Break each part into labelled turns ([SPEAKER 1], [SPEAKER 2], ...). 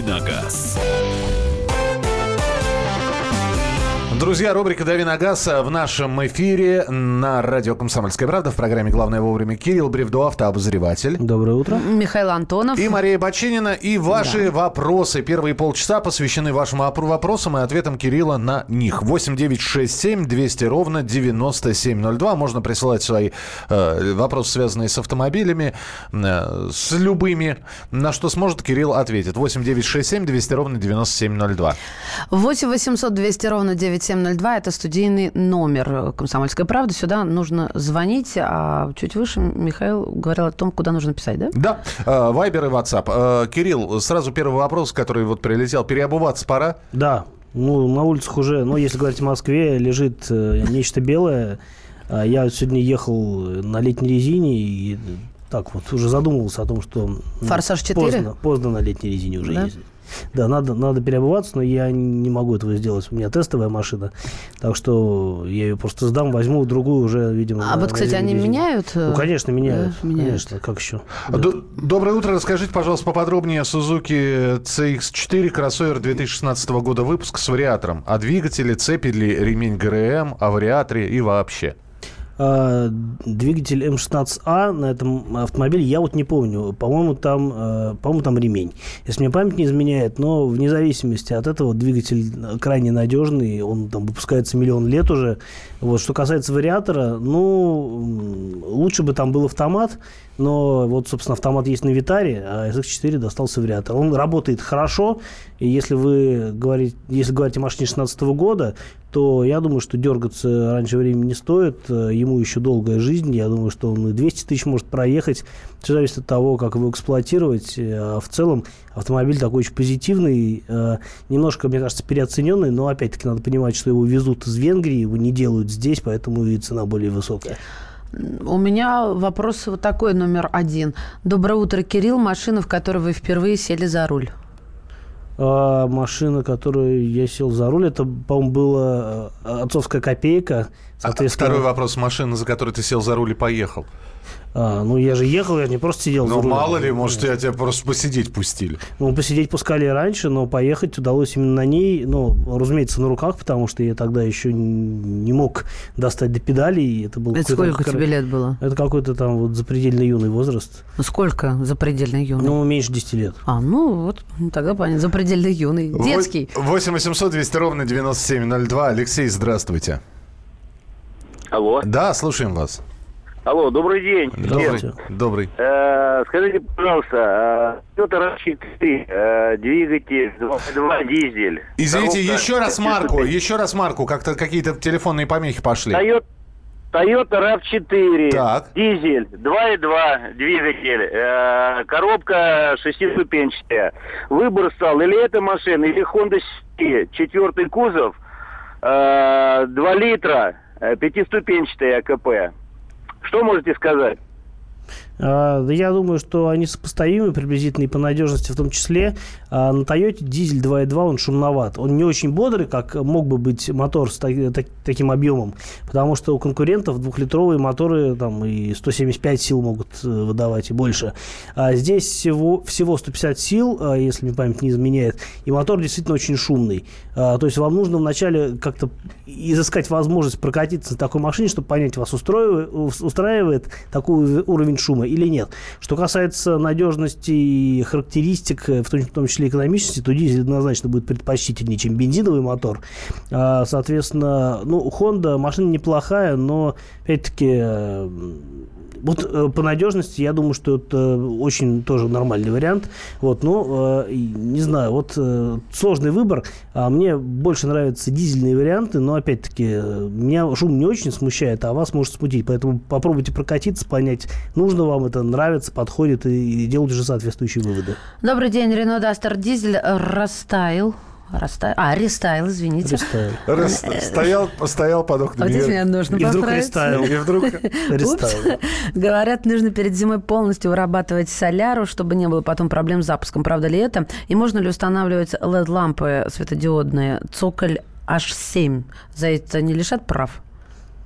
[SPEAKER 1] «Дави на газ».
[SPEAKER 2] Друзья, рубрика «Дави на газ» в нашем эфире на радио «Комсомольская правда» в программе «Главное вовремя» Кирилл Бревдо, автообозреватель.
[SPEAKER 3] Доброе утро.
[SPEAKER 4] Михаил Антонов.
[SPEAKER 2] И Мария Бачинина. И ваши да. вопросы. Первые полчаса посвящены вашим вопросам и ответам Кирилла на них. 8 9 6 7 200 ровно 9702. Можно присылать свои э, вопросы, связанные с автомобилями, э, с любыми. На что сможет, Кирилл ответит. 8 9 6 7 200 ровно 9702.
[SPEAKER 4] 8 800 200 ровно 9702. 9702 – это студийный номер «Комсомольской правды». Сюда нужно звонить, а чуть выше Михаил говорил о том, куда нужно писать, да?
[SPEAKER 2] Да. Э, Вайбер и WhatsApp. Э, Кирилл, сразу первый вопрос, который вот прилетел. Переобуваться пора?
[SPEAKER 3] Да. Ну, на улицах уже, ну, если говорить о Москве, лежит э, нечто белое. А я сегодня ехал на летней резине и так вот уже задумывался о том, что...
[SPEAKER 4] Форсаж 4?
[SPEAKER 3] Поздно, поздно на летней резине уже да? ездить. Да, надо, надо переобуваться, но я не могу этого сделать. У меня тестовая машина, так что я ее просто сдам, возьму другую уже, видимо.
[SPEAKER 4] А вот, кстати, они меняют?
[SPEAKER 3] Ну, конечно, меняют. Да, меняют. Конечно, как еще?
[SPEAKER 2] Да. Доброе утро. Расскажите, пожалуйста, поподробнее о Suzuki CX-4, кроссовер 2016 года выпуска с вариатором. О двигателе, цепи ли ремень ГРМ, о вариаторе и вообще.
[SPEAKER 3] А, двигатель М16А на этом автомобиле, я вот не помню. По-моему, там, э, по-моему, там ремень. Если мне память не изменяет, но вне зависимости от этого двигатель крайне надежный, он там выпускается миллион лет уже. Вот, что касается вариатора, ну, лучше бы там был автомат, но вот, собственно, автомат есть на Витаре, а SX4 достался вариатор. Он работает хорошо, и если вы говорите, если говорите о машине 16 года, то я думаю, что дергаться раньше времени не стоит. Ему еще долгая жизнь. Я думаю, что он и 200 тысяч может проехать. Все зависит от того, как его эксплуатировать. А в целом автомобиль такой очень позитивный, э, немножко, мне кажется, переоцененный, но опять-таки надо понимать, что его везут из Венгрии, его не делают здесь, поэтому и цена более высокая.
[SPEAKER 4] У меня вопрос вот такой, номер один. Доброе утро, Кирилл. Машина, в которой вы впервые сели за руль.
[SPEAKER 3] А, машина, которую я сел за руль, это, по-моему, была э, отцовская копейка.
[SPEAKER 2] А второй вопрос. Машина, за которой ты сел за руль и поехал.
[SPEAKER 3] А, ну, я же ехал, я не просто сидел
[SPEAKER 2] Ну, мало ли, может, я тебя просто посидеть пустили.
[SPEAKER 3] Ну, посидеть пускали раньше, но поехать удалось именно на ней. Ну, разумеется, на руках, потому что я тогда еще не мог достать до педалей. Это, был
[SPEAKER 4] это сколько тебе лет было?
[SPEAKER 3] Это какой-то там вот запредельно юный возраст.
[SPEAKER 4] Ну, сколько запредельно юный?
[SPEAKER 3] Ну, меньше 10 лет.
[SPEAKER 4] А, ну, вот, тогда понятно. Запредельно юный. Детский.
[SPEAKER 2] 8 800 200 ровно 9702. Алексей, здравствуйте.
[SPEAKER 5] Алло.
[SPEAKER 2] Да, слушаем вас.
[SPEAKER 5] Алло, добрый день.
[SPEAKER 2] Добрый. Добрый.
[SPEAKER 5] Э, скажите, пожалуйста, Toyota RAV4, э, двигатель 2 дизель.
[SPEAKER 2] Извините, Коробка еще раз марку, еще раз марку, как-то какие-то телефонные помехи пошли.
[SPEAKER 5] Toyota, Toyota RAV4,
[SPEAKER 2] так.
[SPEAKER 5] дизель, 2.2 двигатель, э, коробка шестиступенчатая. Выбор стал или эта машина, или Honda City, четвертый кузов, э, 2 литра, э, пятиступенчатая АКП. Что можете сказать?
[SPEAKER 3] А, я думаю, что они сопоставимы приблизительно и по надежности в том числе. А на Toyota дизель 2.2 он шумноват. Он не очень бодрый, как мог бы быть мотор с таким объемом, потому что у конкурентов двухлитровые моторы там и 175 сил могут э, выдавать и больше. А здесь всего, всего 150 сил, а, если мне память не изменяет, и мотор действительно очень шумный. То есть вам нужно вначале как-то изыскать возможность прокатиться на такой машине, чтобы понять, вас устраивает, устраивает такой уровень шума или нет. Что касается надежности и характеристик, в том, в том числе экономичности, то дизель однозначно будет предпочтительнее, чем бензиновый мотор. А, соответственно, ну, Honda машина неплохая, но, опять-таки, вот э, по надежности, я думаю, что это очень тоже нормальный вариант. Вот, но э, не знаю, вот э, сложный выбор. А мне больше нравятся дизельные варианты, но опять-таки меня шум не очень смущает, а вас может смутить. Поэтому попробуйте прокатиться, понять, нужно вам это, нравится, подходит и, и делать уже соответствующие выводы.
[SPEAKER 4] Добрый день, Рено Дастер Дизель растаял. Растаял. А, рестайл, извините.
[SPEAKER 3] Рестайл.
[SPEAKER 2] Рас... Стоял, стоял под окнами.
[SPEAKER 4] Вот здесь меня нужно
[SPEAKER 3] И вдруг рестайл.
[SPEAKER 2] И вдруг
[SPEAKER 3] рестайл.
[SPEAKER 4] Говорят, нужно перед зимой полностью вырабатывать соляру, чтобы не было потом проблем с запуском. Правда ли это? И можно ли устанавливать LED-лампы светодиодные цоколь H7? За это не лишат прав?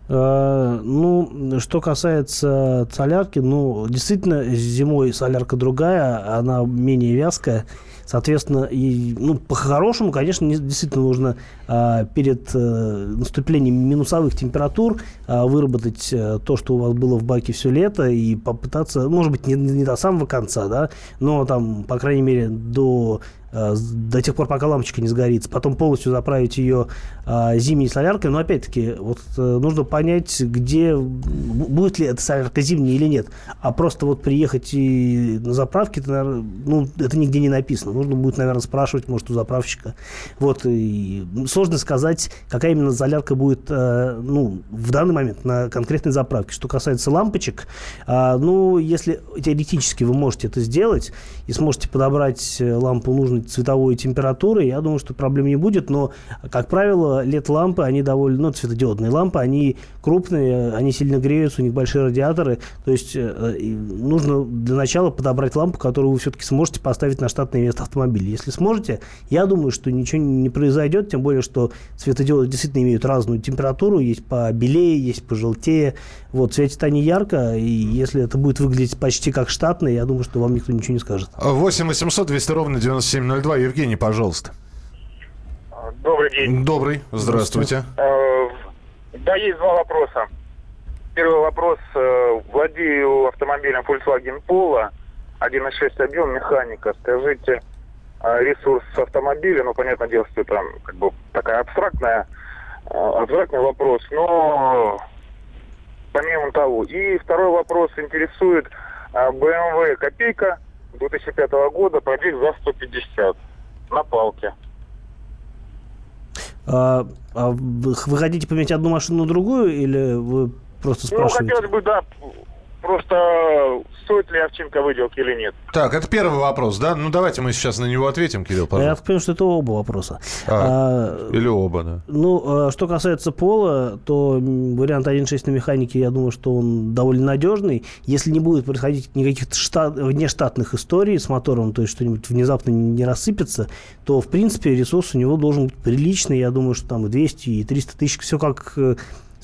[SPEAKER 3] А, ну, что касается солярки, ну, действительно, зимой солярка другая, она менее вязкая. Соответственно, и, ну, по-хорошему, конечно, не, действительно нужно а, перед а, наступлением минусовых температур а, выработать а, то, что у вас было в баке все лето, и попытаться, может быть, не, не до самого конца, да, но там, по крайней мере, до Э, до тех пор, пока лампочка не сгорится, потом полностью заправить ее а, зимней соляркой. Но опять-таки, вот э, нужно понять, где будет ли эта солярка зимняя или нет. А просто вот приехать и на заправке, это, ну, это нигде не написано. Нужно будет, наверное, спрашивать, может, у заправщика. Вот, и сложно сказать, какая именно солярка будет, э, ну, в данный момент на конкретной заправке. Что касается лампочек, ну, если теоретически вы можете это сделать и сможете подобрать лампу нужной цветовой температуры, я думаю, что проблем не будет, но, как правило, LED-лампы, они довольно, ну, светодиодные лампы, они крупные, они сильно греются, у них большие радиаторы, то есть э, нужно для начала подобрать лампу, которую вы все-таки сможете поставить на штатное место автомобиля. Если сможете, я думаю, что ничего не произойдет, тем более, что светодиоды действительно имеют разную температуру, есть побелее, есть пожелтее, вот, светят они ярко, и если это будет выглядеть почти как штатное, я думаю, что вам никто ничего не скажет.
[SPEAKER 2] 8 800 200 ровно 9702. Евгений, пожалуйста.
[SPEAKER 1] Добрый день.
[SPEAKER 2] Добрый. Здравствуйте.
[SPEAKER 1] Э, да, есть два вопроса. Первый вопрос. Э, владею автомобилем Volkswagen Polo. 1.6 объем, механика. Скажите, э, ресурс автомобиля, ну, понятное дело, что это как бы такая абстрактная, абстрактный вопрос, но помимо того. И второй вопрос интересует BMW копейка 2005 года, пробег за 150 на палке.
[SPEAKER 3] А, а вы, хотите поменять одну машину на другую или вы просто спрашиваете?
[SPEAKER 1] Ну, хотелось бы, да, Просто стоит ли овчинка выделки или нет?
[SPEAKER 2] Так, это первый вопрос, да? Ну, давайте мы сейчас на него ответим, Кирилл, пожалуйста.
[SPEAKER 3] Я понимаю, что это оба вопроса.
[SPEAKER 2] А, а, или оба, да.
[SPEAKER 3] Ну, а, что касается пола, то вариант 1.6 на механике, я думаю, что он довольно надежный. Если не будет происходить никаких штат, внештатных историй с мотором, то есть что-нибудь внезапно не рассыпется, то, в принципе, ресурс у него должен быть приличный. Я думаю, что там и 200, и 300 тысяч, все как э,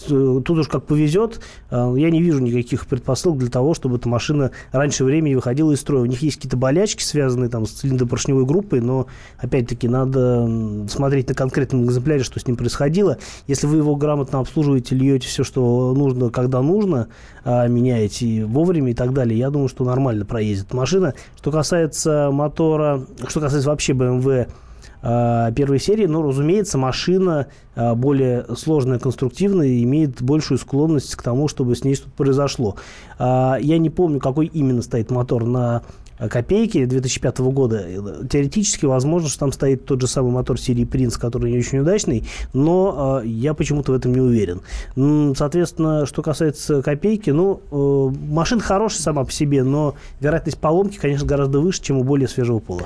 [SPEAKER 3] тут уж как повезет, э, я не вижу никаких предпосылок для того, чтобы эта машина раньше времени выходила из строя. У них есть какие-то болячки, связанные там с цилиндропоршневой группой, но, опять-таки, надо смотреть на конкретном экземпляре, что с ним происходило. Если вы его грамотно обслуживаете, льете все, что нужно, когда нужно, а, меняете вовремя и так далее, я думаю, что нормально проедет машина. Что касается мотора, что касается вообще BMW Э, первой серии, но, разумеется, машина э, более сложная, конструктивная имеет большую склонность к тому, чтобы с ней что-то произошло. Э, я не помню, какой именно стоит мотор на копейки 2005 года. Теоретически возможно, что там стоит тот же самый мотор серии Принц, который не очень удачный, но э, я почему-то в этом не уверен. Соответственно, что касается копейки, ну, э, машина хорошая сама по себе, но вероятность поломки, конечно, гораздо выше, чем у более свежего пола.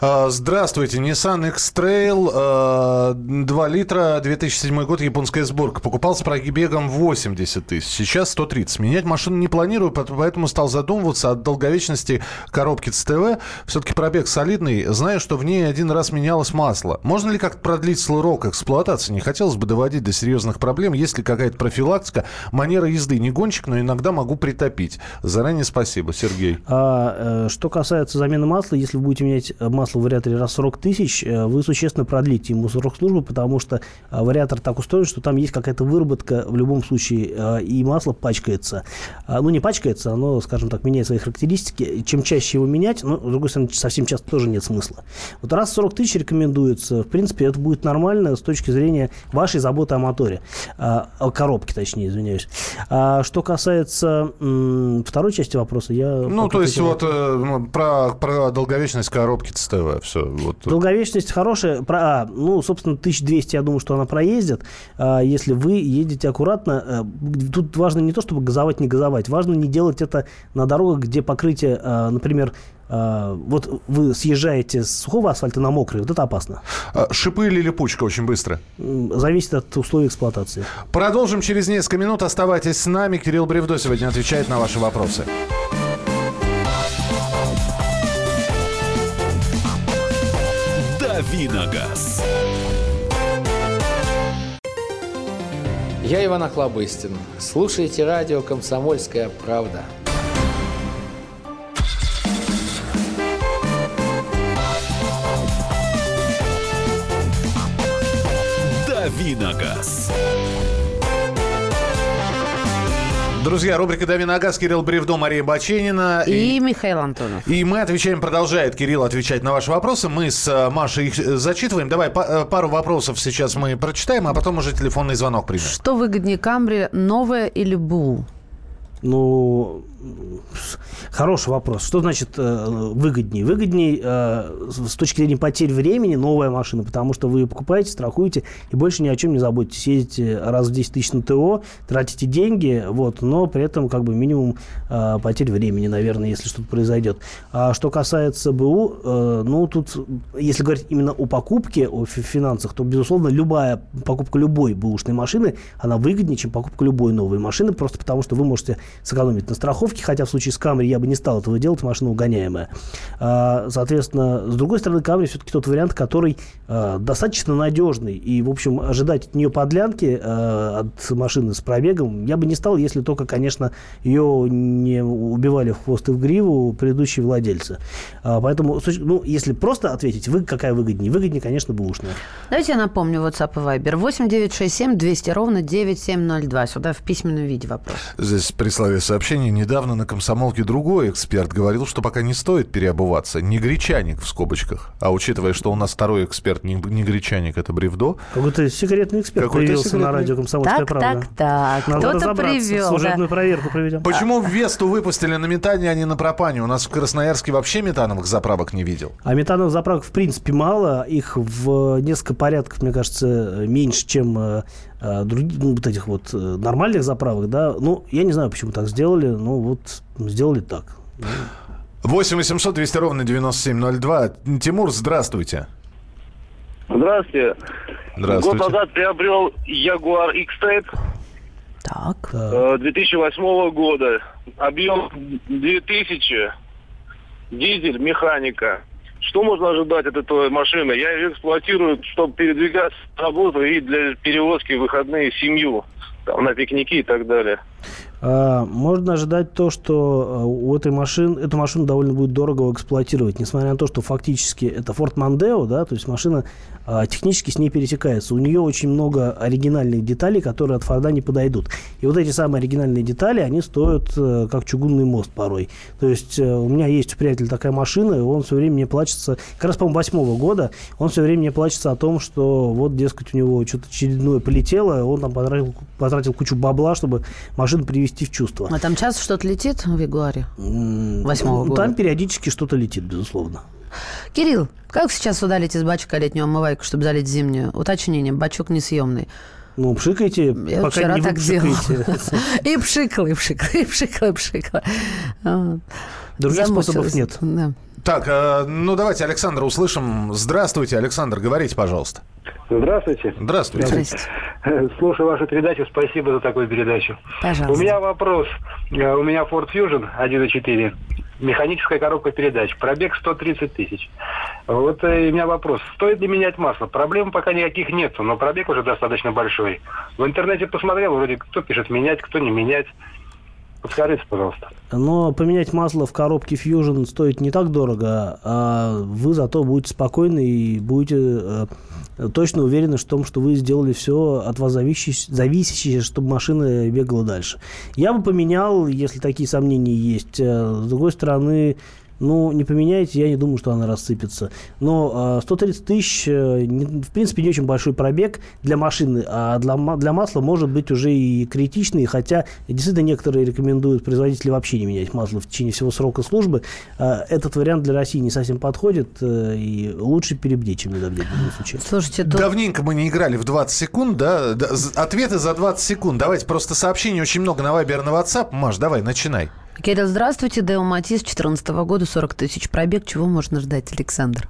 [SPEAKER 2] А, здравствуйте, Nissan X-Trail, 2 а, литра, 2007 год, японская сборка. Покупал с пробегом 80 тысяч, сейчас 130. Менять машину не планирую, поэтому стал задумываться о долговечности коробки ЦТВ. Все-таки пробег солидный. Знаю, что в ней один раз менялось масло. Можно ли как-то продлить срок эксплуатации? Не хотелось бы доводить до серьезных проблем. Есть ли какая-то профилактика? Манера езды не гонщик, но иногда могу притопить. Заранее спасибо, Сергей.
[SPEAKER 3] А, э, что касается замены масла, если вы будете менять масло масло в вариаторе раз 40 тысяч, э, вы существенно продлите ему срок службы, потому что э, вариатор так устроен, что там есть какая-то выработка в любом случае, э, и масло пачкается. А, ну, не пачкается, оно, скажем так, меняет свои характеристики. Чем чаще его менять, но, с другой стороны, совсем часто тоже нет смысла. Вот раз 40 тысяч рекомендуется, в принципе, это будет нормально с точки зрения вашей заботы о моторе. А, о коробке, точнее, извиняюсь. А, что касается второй части вопроса, я...
[SPEAKER 2] Ну, то есть вот э, про, про долговечность коробки ЦТ ТВ. Все, вот.
[SPEAKER 3] Долговечность хорошая. Про, а, ну, собственно, 1200, я думаю, что она проездит. А, если вы едете аккуратно, а, тут важно не то, чтобы газовать, не газовать. Важно не делать это на дорогах, где покрытие, а, например, а, вот вы съезжаете с сухого асфальта на мокрый, вот это опасно.
[SPEAKER 2] А, шипы или липучка очень быстро?
[SPEAKER 3] Зависит от условий эксплуатации.
[SPEAKER 2] Продолжим через несколько минут. Оставайтесь с нами. Кирилл Бревдо сегодня отвечает на ваши вопросы.
[SPEAKER 6] Давиногаз. Я Иван Охлобыстин. Слушайте радио «Комсомольская правда».
[SPEAKER 2] Давиногаз. Друзья, рубрика «Дави на газ», Кирилл Бревдо, Мария Баченина.
[SPEAKER 4] И, и Михаил Антонов.
[SPEAKER 2] И мы отвечаем, продолжает Кирилл отвечать на ваши вопросы. Мы с э, Машей их э, зачитываем. Давай э, пару вопросов сейчас мы прочитаем, а потом уже телефонный звонок примем.
[SPEAKER 4] Что выгоднее, Камри, новая или БУ?
[SPEAKER 3] Ну, хороший вопрос. Что значит э, выгоднее? Выгоднее э, с точки зрения потерь времени новая машина, потому что вы покупаете, страхуете и больше ни о чем не заботитесь. Ездите раз в 10 тысяч на ТО, тратите деньги, вот, но при этом как бы минимум э, потерь времени, наверное, если что-то произойдет. А что касается БУ, э, ну, тут, если говорить именно о покупке, о финансах, то, безусловно, любая покупка любой бэушной машины, она выгоднее, чем покупка любой новой машины, просто потому что вы можете сэкономить на страховке, хотя в случае с Камри я бы не стал этого делать, машина угоняемая. А, соответственно, с другой стороны, Камри все-таки тот вариант, который а, достаточно надежный, и, в общем, ожидать от нее подлянки а, от машины с пробегом я бы не стал, если только, конечно, ее не убивали в хвост и в гриву предыдущие владельцы. Поэтому, ну, если просто ответить, вы какая выгоднее? Выгоднее, конечно, бэушная.
[SPEAKER 4] Давайте я напомню, WhatsApp и Viber. 8 967 200 ровно 9702. Сюда в письменном виде вопрос.
[SPEAKER 2] Здесь прислали сообщение. Недавно на комсомолке другой эксперт говорил, что пока не стоит переобуваться. Не гречаник в скобочках. А учитывая, что у нас второй эксперт не, не гречаник, это бревдо.
[SPEAKER 3] Какой-то секретный эксперт Какой появился секретный... на радио «Комсомольская
[SPEAKER 4] так,
[SPEAKER 3] правда».
[SPEAKER 4] Так, так,
[SPEAKER 3] Надо Кто-то привел. Служебную да. проверку проведем.
[SPEAKER 2] Почему Весту выпустили на метане, а не на пропане? У нас в Красноярске вообще метановых заправок не видел.
[SPEAKER 3] А метановых заправок в принципе мало. Их в несколько порядков, мне кажется, меньше, чем э, э, других, ну, вот этих вот э, нормальных заправок, да. Ну, я не знаю, почему так сделали, но вот сделали так.
[SPEAKER 2] 8 800 200 ровно 9702. Тимур, здравствуйте.
[SPEAKER 7] Здравствуйте.
[SPEAKER 2] Здравствуйте.
[SPEAKER 7] Год назад приобрел Jaguar X-Type.
[SPEAKER 4] Так.
[SPEAKER 7] 2008 э, года. Объем 2000. Дизель, механика. Что можно ожидать от этой машины? Я ее эксплуатирую, чтобы передвигаться работу и для перевозки в выходные семью, там, на пикники и так далее.
[SPEAKER 3] А, можно ожидать то, что э, у этой машины, эту машину довольно будет дорого эксплуатировать, несмотря на то, что фактически это Ford Mondeo, да, то есть машина а, технически с ней пересекается. У нее очень много оригинальных деталей, которые от Форда не подойдут. И вот эти самые оригинальные детали, они стоят э, как чугунный мост порой. То есть э, у меня есть у приятеля такая машина, и он все время мне плачется, как раз, по-моему, восьмого года, он все время мне плачется о том, что вот, дескать, у него что-то очередное полетело, он там потратил, потратил кучу бабла, чтобы машину привести в чувство.
[SPEAKER 4] А там часто что-то летит в Ягуаре? Восьмого года?
[SPEAKER 3] Там периодически что-то летит, безусловно.
[SPEAKER 4] Кирилл, как сейчас удалить из бачка летнюю омывайку, чтобы залить зимнюю? Уточнение, бачок несъемный.
[SPEAKER 3] Ну, пшикайте,
[SPEAKER 4] Я пока вчера не так делала. И пшикала, и пшикала, и пшикала, и пшикала.
[SPEAKER 3] Других способов нет.
[SPEAKER 2] Так, э, ну давайте Александра услышим. Здравствуйте, Александр, говорите, пожалуйста.
[SPEAKER 8] Здравствуйте.
[SPEAKER 2] Здравствуйте.
[SPEAKER 4] Здравствуйте.
[SPEAKER 8] Слушаю вашу передачу. Спасибо за такую передачу.
[SPEAKER 4] Пожалуйста.
[SPEAKER 8] У меня вопрос. Э, у меня Ford Fusion 1.4. Механическая коробка передач. Пробег 130 тысяч. Вот э, у меня вопрос. Стоит ли менять масло? Проблем пока никаких нет, но пробег уже достаточно большой. В интернете посмотрел, вроде кто пишет менять, кто не менять. Подскажите, пожалуйста.
[SPEAKER 3] Но поменять масло в коробке Fusion стоит не так дорого, а вы зато будете спокойны и будете э, точно уверены в том, что вы сделали все от вас зависящее, зависящее, чтобы машина бегала дальше. Я бы поменял, если такие сомнения есть. Э, с другой стороны, ну, не поменяете, я не думаю, что она рассыпется. Но 130 а, тысяч, э, в принципе, не очень большой пробег для машины, а для, для масла может быть уже и критичный, хотя действительно некоторые рекомендуют производители вообще не менять масло в течение всего срока службы. А, этот вариант для России не совсем подходит, э, и лучше перебдеть, чем недобдеть в любом случае.
[SPEAKER 4] Слушайте, то...
[SPEAKER 2] Давненько мы не играли в 20 секунд, да? Ответы за 20 секунд. Давайте просто сообщений очень много на Вайбер, на WhatsApp. Маш, давай, начинай.
[SPEAKER 4] Кирилл, здравствуйте. Део Матис, 2014 года, 40 тысяч пробег. Чего можно ждать, Александр?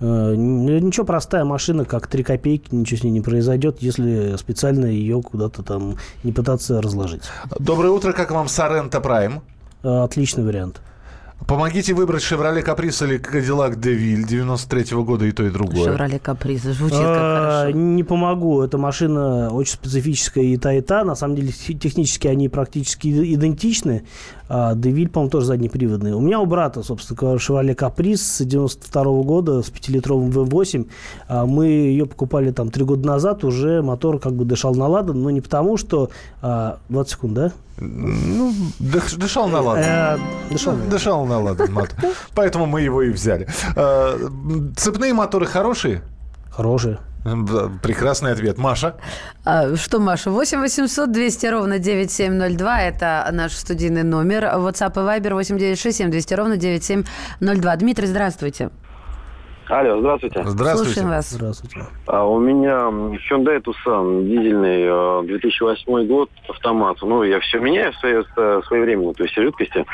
[SPEAKER 3] Э, ничего, простая машина, как 3 копейки, ничего с ней не произойдет, если специально ее куда-то там не пытаться разложить.
[SPEAKER 2] Доброе утро, как вам Сорента Прайм?
[SPEAKER 3] Отличный вариант.
[SPEAKER 2] Помогите выбрать «Шевроле Каприз» или «Кадиллак Девиль» 93-го года и то, и другое.
[SPEAKER 4] «Шевроле Каприз» звучит как
[SPEAKER 3] А,
[SPEAKER 4] хорошо.
[SPEAKER 3] Не помогу. Эта машина очень специфическая и та, и та. На самом деле, те- технически они практически идентичны. А Девиль, по-моему, тоже заднеприводный. У меня у брата, собственно говоря, «Шевроле Каприз» с 92 года с 5-литровым V8. А Мы ее покупали там три года назад. Уже мотор как бы дышал на ладан, но не потому, что... а, 20 секунд, да?
[SPEAKER 2] Ну, дыш- дышал на ладан.
[SPEAKER 3] Э, Дышал.
[SPEAKER 2] Дышал на ладан мотор. Поэтому мы его и взяли. Э, Цепные моторы хорошие?
[SPEAKER 3] Хорошие.
[SPEAKER 2] Прекрасный ответ. Маша?
[SPEAKER 4] А, Что, Маша, 8 800 200 ровно 9702, это наш студийный номер. WhatsApp и Viber 8 967 200 ровно 9702. Дмитрий, здравствуйте.
[SPEAKER 7] Алло, здравствуйте.
[SPEAKER 2] Здравствуйте.
[SPEAKER 4] Слушаем вас.
[SPEAKER 3] Здравствуйте.
[SPEAKER 7] А у меня Hyundai Tucson, дизельный, э, 2008 год, автомат. Ну, я все меняю свое, э, своевременно, то есть жидкости.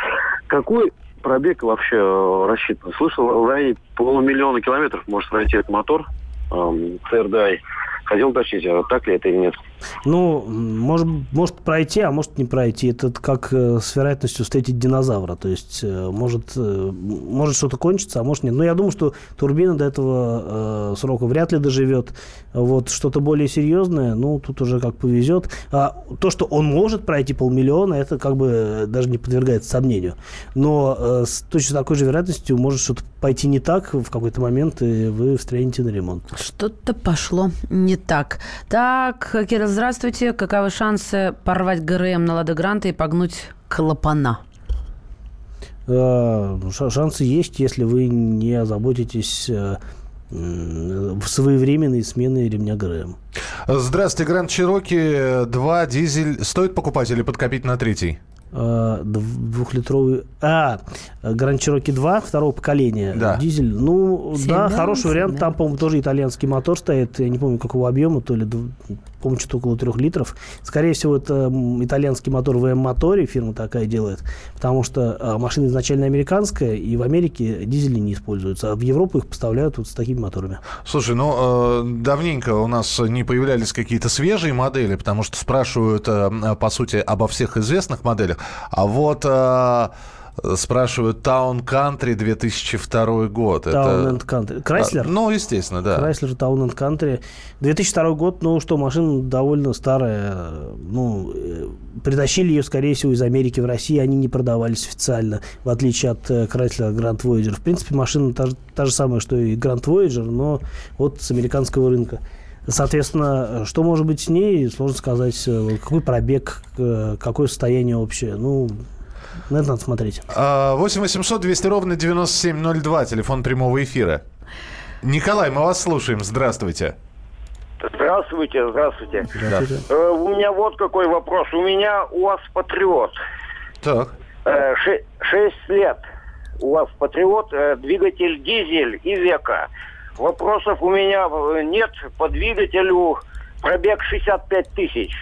[SPEAKER 7] Какой пробег вообще э, рассчитан? Слышал, в районе полумиллиона километров может пройти этот мотор эм, CRDI. Хотел уточнить, а так ли это или нет?
[SPEAKER 3] Ну, может, может пройти, а может не пройти. Это как э, с вероятностью встретить динозавра. То есть э, может, э, может что-то кончиться, а может нет. Но я думаю, что турбина до этого э, срока вряд ли доживет. Вот что-то более серьезное, ну, тут уже как повезет. А то, что он может пройти полмиллиона, это как бы даже не подвергается сомнению. Но э, с точно такой же вероятностью может что-то пойти не так в какой-то момент, и вы встрянете на ремонт.
[SPEAKER 4] Что-то пошло не так. Так, Кирилл, здравствуйте. Каковы шансы порвать ГРМ на Лада Гранта и погнуть клапана?
[SPEAKER 3] Э, ша- Шансы есть, если вы не озаботитесь э, своевременной сменой ремня ГРМ.
[SPEAKER 2] Здравствуйте, Гранд Чироки 2, дизель. Стоит покупать или подкопить на третий?
[SPEAKER 3] Э, дв- Двухлитровый... А, Гранд Чироки 2 второго поколения.
[SPEAKER 2] Да.
[SPEAKER 3] Дизель. Ну, да, хороший вариант.
[SPEAKER 4] да.
[SPEAKER 3] Там, по-моему, тоже итальянский мотор стоит. Я не помню, какого объема, то ли, по-моему, что-то около трех литров. Скорее всего, это итальянский мотор в М-моторе, фирма такая делает. Потому что а, машина изначально американская, и в Америке дизели не используются. А в Европу их поставляют вот с такими моторами.
[SPEAKER 2] Слушай, ну, э, давненько у нас не появлялись какие-то свежие модели, потому что спрашивают, э, по сути, обо всех известных моделях. А вот э, спрашивают Town Country 2002 год.
[SPEAKER 3] Town and Country. Chrysler?
[SPEAKER 2] А, Ну, естественно, да.
[SPEAKER 3] Chrysler Town and Country. 2002 год, ну что, машина довольно старая. Ну, э, притащили ее, скорее всего, из Америки в Россию. Они не продавались официально, в отличие от э, Chrysler Grand Voyager. В принципе, машина та, та же самая, что и Grand Voyager, но вот с американского рынка. Соответственно, что может быть с ней, сложно сказать. Э, Какой пробег, э, какое состояние общее. Ну, на это надо смотреть.
[SPEAKER 2] А, 8 800 200 ровно 9702, телефон прямого эфира. Николай, мы вас слушаем. Здравствуйте.
[SPEAKER 5] Здравствуйте, здравствуйте.
[SPEAKER 2] Да.
[SPEAKER 5] Э, у меня вот какой вопрос. У меня УАЗ Патриот.
[SPEAKER 2] Так.
[SPEAKER 5] Э, ше- Шесть лет. УАЗ Патриот, э, двигатель дизель и века. Вопросов у меня э, нет по двигателю. Пробег 65 тысяч.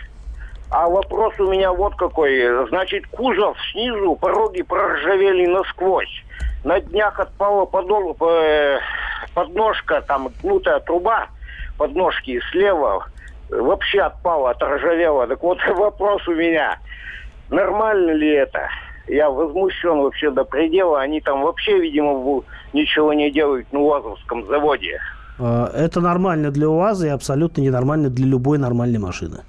[SPEAKER 5] А вопрос у меня вот какой. Значит, кузов снизу, пороги проржавели насквозь. На днях отпала подол- э, подножка, там гнутая труба подножки слева вообще отпала, отржавела. Так вот вопрос у меня. Нормально ли это? Я возмущен вообще до предела. Они там вообще, видимо, ничего не делают на УАЗовском заводе.
[SPEAKER 3] А, это нормально для УАЗа и абсолютно ненормально для любой нормальной машины.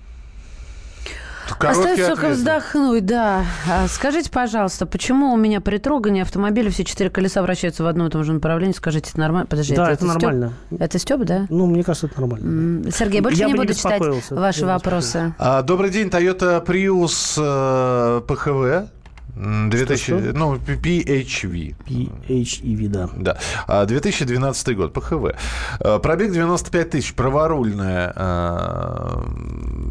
[SPEAKER 2] Короткий
[SPEAKER 4] Оставь только вздохнуть, да. А, скажите, пожалуйста, почему у меня при трогании автомобиля все четыре колеса вращаются в одном и том же направлении? Скажите, это нормально? Подожди,
[SPEAKER 3] да, это,
[SPEAKER 4] это
[SPEAKER 3] нормально. Степ?
[SPEAKER 4] Это Степ, да?
[SPEAKER 3] Ну, мне кажется, это нормально.
[SPEAKER 4] Сергей, больше
[SPEAKER 3] я
[SPEAKER 4] не
[SPEAKER 3] буду не
[SPEAKER 4] читать ваши вопросы.
[SPEAKER 2] А, добрый день, Toyota Prius э, ПХВ. 2000,
[SPEAKER 3] что,
[SPEAKER 2] что? Ну, PHV.
[SPEAKER 3] PHEV, да.
[SPEAKER 2] Да. А, 2012 год, ПХВ. А, пробег 95 тысяч, праворульная. А,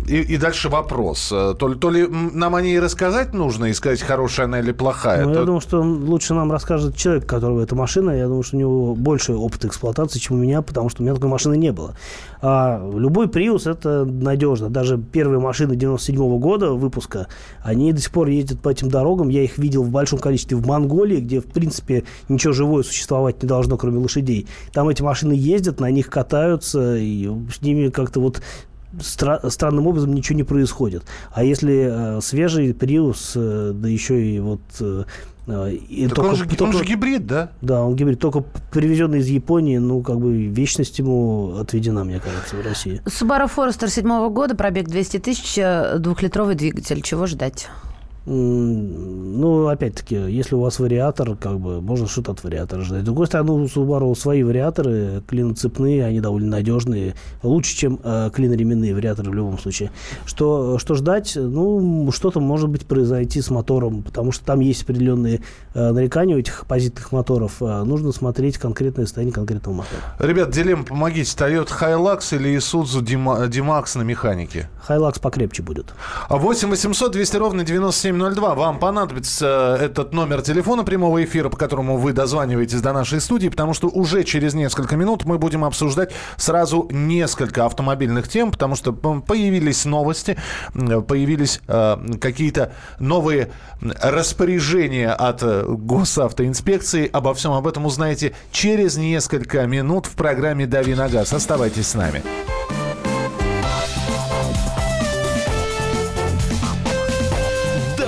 [SPEAKER 2] и, и дальше вопрос. То ли, то ли нам о ней рассказать нужно и сказать, хорошая она или плохая?
[SPEAKER 3] Ну,
[SPEAKER 2] то...
[SPEAKER 3] я думаю, что лучше нам расскажет человек, которого эта машина. Я думаю, что у него больше опыта эксплуатации, чем у меня, потому что у меня такой машины не было. А любой Prius это надежно. Даже первые машины 97 -го года выпуска, они до сих пор ездят по этим дорогам, я их видел в большом количестве в Монголии, где, в принципе, ничего живое существовать не должно, кроме лошадей. Там эти машины ездят, на них катаются, и с ними как-то вот стра- странным образом ничего не происходит. А если э, свежий Prius, э, да еще и вот... Э,
[SPEAKER 2] и так только, он, же, только, он же гибрид, да?
[SPEAKER 3] Да, он гибрид, только привезенный из Японии, ну, как бы вечность ему отведена, мне кажется, в России.
[SPEAKER 4] Subaru Forester седьмого года, пробег 200 тысяч, двухлитровый двигатель. Чего ждать?
[SPEAKER 3] Ну, опять-таки, если у вас вариатор, как бы, можно что-то от вариатора ждать. С другой стороны, у Subaru свои вариаторы, клиноцепные, они довольно надежные, лучше, чем э, клиноременные вариаторы в любом случае. Что, что ждать? Ну, что-то может быть произойти с мотором, потому что там есть определенные э, нарекания у этих оппозитных моторов. Э, нужно смотреть конкретное состояние конкретного мотора.
[SPEAKER 2] Ребят, дилемма, помогите. Toyota Hilux или Isuzu D-Max на механике?
[SPEAKER 3] Hilux покрепче будет.
[SPEAKER 2] 8 800 200 ровно 97 9702. Вам понадобится этот номер телефона прямого эфира, по которому вы дозваниваетесь до нашей студии, потому что уже через несколько минут мы будем обсуждать сразу несколько автомобильных тем, потому что появились новости, появились э, какие-то новые распоряжения от э, госавтоинспекции. Обо всем об этом узнаете через несколько минут в программе «Дави на газ». Оставайтесь с нами.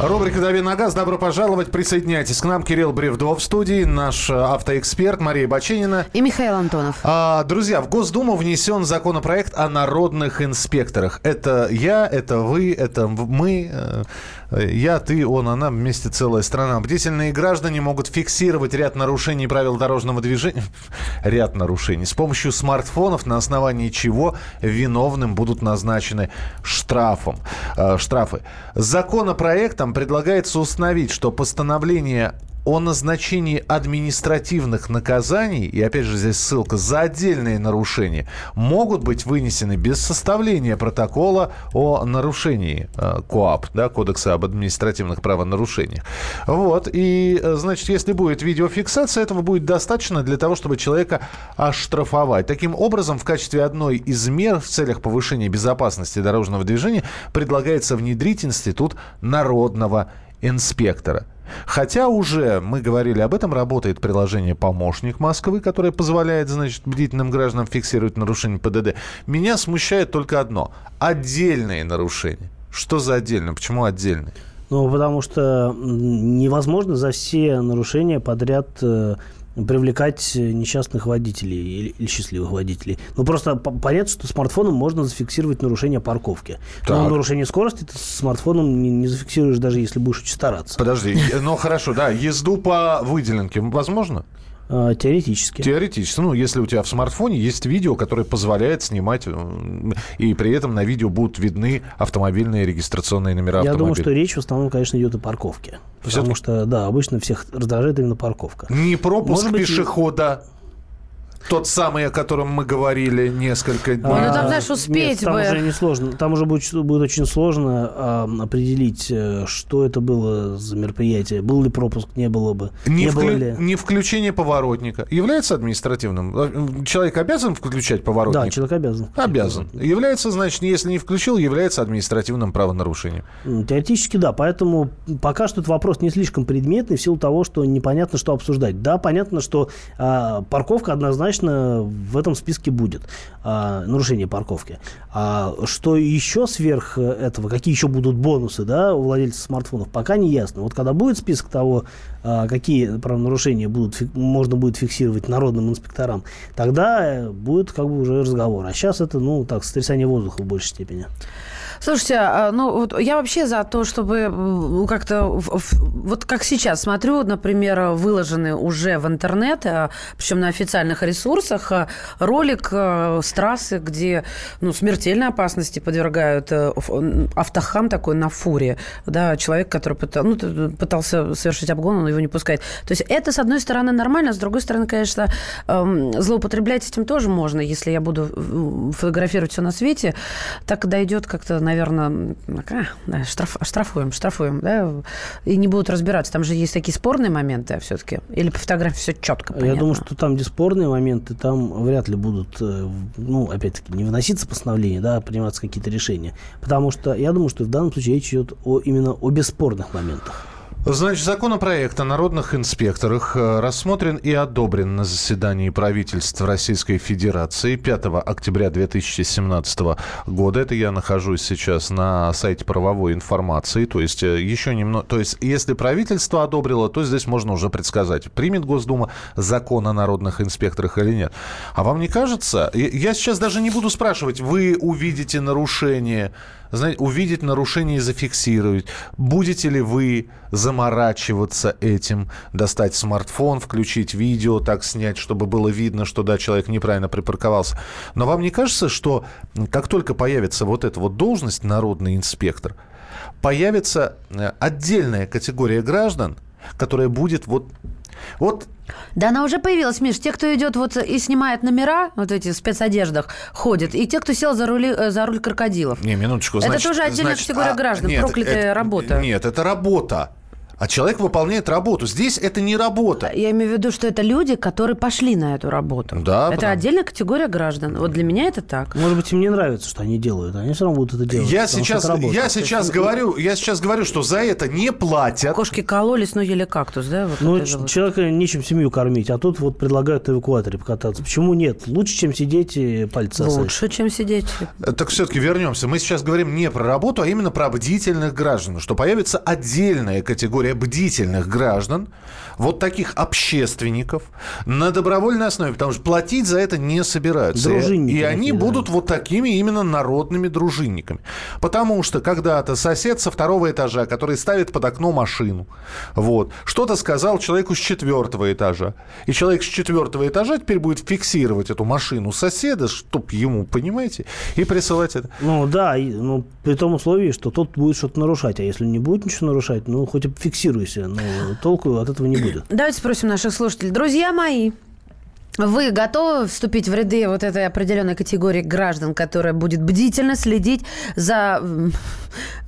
[SPEAKER 2] Рубрика «Дави на газ». Добро пожаловать. Присоединяйтесь к нам. Кирилл Бревдов в студии, наш э, автоэксперт Мария Баченина.
[SPEAKER 4] И Михаил Антонов.
[SPEAKER 2] А, друзья, в Госдуму внесен законопроект о народных инспекторах. Это я, это вы, это мы. Э, я, ты, он, она, вместе целая страна. Бдительные граждане могут фиксировать ряд нарушений правил дорожного движения. Ряд нарушений. С помощью смартфонов, на основании чего виновным будут назначены штрафом, э, штрафы. Законопроектом предлагается установить, что постановление о назначении административных наказаний, и опять же здесь ссылка, за отдельные нарушения, могут быть вынесены без составления протокола о нарушении э, КОАП, да, Кодекса об административных правонарушениях. Вот, и, э, значит, если будет видеофиксация, этого будет достаточно для того, чтобы человека оштрафовать. Таким образом, в качестве одной из мер в целях повышения безопасности дорожного движения предлагается внедрить институт народного инспектора – Хотя уже, мы говорили об этом, работает приложение «Помощник Москвы», которое позволяет, значит, бдительным гражданам фиксировать нарушения ПДД. Меня смущает только одно – отдельные нарушения. Что за отдельно? Почему отдельные?
[SPEAKER 3] Ну, потому что невозможно за все нарушения подряд э, привлекать несчастных водителей или, или счастливых водителей. Ну, просто понятно, что смартфоном можно зафиксировать нарушение парковки. Так. Но нарушение скорости ты смартфоном не, не зафиксируешь, даже если будешь очень стараться.
[SPEAKER 2] Подожди, ну хорошо, да, езду по выделенке возможно?
[SPEAKER 3] А, теоретически.
[SPEAKER 2] Теоретически. Ну, если у тебя в смартфоне есть видео, которое позволяет снимать, и при этом на видео будут видны автомобильные регистрационные номера
[SPEAKER 3] Я думаю, что речь в основном, конечно, идет о парковке. Потому что, да, обычно всех раздражает именно парковка.
[SPEAKER 2] Не пропуск Может быть, пешехода. Тот самый, о котором мы говорили несколько дней.
[SPEAKER 4] А, ну, там, знаешь, успеть
[SPEAKER 3] нет, там
[SPEAKER 4] бы.
[SPEAKER 3] уже не сложно. Там уже будет, будет очень сложно а, определить, э, что это было за мероприятие. Был ли пропуск, не было бы.
[SPEAKER 2] Не,
[SPEAKER 3] не,
[SPEAKER 2] вклю...
[SPEAKER 3] было ли...
[SPEAKER 2] не включение поворотника. Является административным? Э, человек обязан включать поворотник?
[SPEAKER 3] Да, человек обязан.
[SPEAKER 2] Обязан. Является, значит, если не включил, является административным правонарушением.
[SPEAKER 3] Теоретически, да. Поэтому пока что этот вопрос не слишком предметный в силу того, что непонятно, что обсуждать. Да, понятно, что а, парковка однозначно однозначно в этом списке будет а, нарушение парковки. А что еще сверх этого, какие еще будут бонусы да, у владельцев смартфонов, пока не ясно. Вот когда будет список того, а, какие правонарушения будут, можно будет фиксировать народным инспекторам, тогда будет как бы уже разговор. А сейчас это, ну, так, сотрясание воздуха в большей степени.
[SPEAKER 4] Слушайте, а, ну вот я вообще за то, чтобы м, как-то вот как сейчас смотрю, например, выложены уже в интернет, а, причем на официальных ресурсах, а, ролик с трассы, где ну, смертельной опасности подвергают э, автохам такой на фуре, да, человек, который пытал- ну, пытался совершить обгон, он его не пускает. То есть это, с одной стороны, нормально, с другой стороны, конечно, эм, злоупотреблять этим тоже можно, если я буду м, фотографировать все на свете, так дойдет как-то, наверное, а, штраф, штрафуем, штрафуем, да, и не будут разбираться. Там же есть такие спорные моменты все-таки. Или по фотографии все четко,
[SPEAKER 3] Я
[SPEAKER 4] понятно.
[SPEAKER 3] думаю, что там, где спорные моменты, там вряд ли будут, э, ну, опять-таки, не выноситься постановления, да, а приниматься какие-то решения. Потому что я думаю, что в данном случае речь идет о, именно о бесспорных моментах.
[SPEAKER 2] Значит, законопроект о народных инспекторах э, рассмотрен и одобрен на заседании правительства Российской Федерации 5 октября 2017 года. Это я нахожусь сейчас на сайте правовой информации. То есть э, еще немного... То есть если правительство одобрило, то здесь можно уже предсказать, примет Госдума закон о народных инспекторах или нет. А вам не кажется... Я я сейчас даже не буду спрашивать, вы увидите нарушение знаете, увидеть нарушение и зафиксировать. Будете ли вы заморачиваться этим, достать смартфон, включить видео, так снять, чтобы было видно, что да, человек неправильно припарковался. Но вам не кажется, что как только появится вот эта вот должность народный инспектор, появится э, отдельная категория граждан, которая будет вот вот
[SPEAKER 4] Да она уже появилась, Миш. Те, кто идет вот и снимает номера, вот эти в спецодеждах, ходят, и те, кто сел за, рули, э, за руль крокодилов.
[SPEAKER 2] Не, минуточку.
[SPEAKER 4] Это
[SPEAKER 2] значит-
[SPEAKER 4] тоже отдельная
[SPEAKER 2] значит,
[SPEAKER 4] категория
[SPEAKER 2] а,
[SPEAKER 4] граждан,
[SPEAKER 2] нет,
[SPEAKER 4] проклятая
[SPEAKER 2] это-
[SPEAKER 4] работа.
[SPEAKER 2] Нет, это работа. А человек выполняет работу. Здесь это не работа.
[SPEAKER 4] Я имею в виду, что это люди, которые пошли на эту работу.
[SPEAKER 2] Да,
[SPEAKER 4] это
[SPEAKER 2] потому-
[SPEAKER 4] отдельная категория граждан. Вот для меня это так.
[SPEAKER 3] Может быть, им не нравится, что они делают. Они все равно будут это делать.
[SPEAKER 2] Я сейчас, я сейчас говорю, я сейчас говорю, что за это не платят.
[SPEAKER 4] Кошки кололись, но ели кактус, да? Вот
[SPEAKER 3] Ну, ч-
[SPEAKER 4] вот.
[SPEAKER 3] человека нечем семью кормить, а тут вот предлагают на эвакуаторе покататься. Почему нет? Лучше, чем сидеть и пальцы сосать.
[SPEAKER 4] Лучше, чем сидеть.
[SPEAKER 2] Э, Так все-таки вернемся. Мы сейчас говорим не про работу, а именно про бдительных граждан. Что появится отдельная категория бдительных граждан, вот таких общественников, на добровольной основе, потому что платить за это не собираются.
[SPEAKER 3] Дружинники
[SPEAKER 2] И они
[SPEAKER 3] да.
[SPEAKER 2] будут вот такими именно народными дружинниками. Потому что когда-то сосед со второго этажа, который ставит под окно машину, вот, что-то сказал человеку с четвертого этажа. И человек с четвертого этажа теперь будет фиксировать эту машину соседа, чтоб ему, понимаете, и присылать это.
[SPEAKER 3] Ну да, и, ну, при том условии, что тот будет что-то нарушать. А если не будет ничего нарушать, ну хоть и фиксируйся, но толку от этого не будет.
[SPEAKER 4] Давайте спросим наших слушателей. Друзья мои, вы готовы вступить в ряды вот этой определенной категории граждан, которая будет бдительно следить за,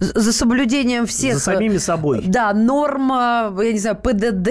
[SPEAKER 4] за соблюдением всех...
[SPEAKER 3] За самими собой.
[SPEAKER 4] Да, норм, э, я не знаю, ПДД,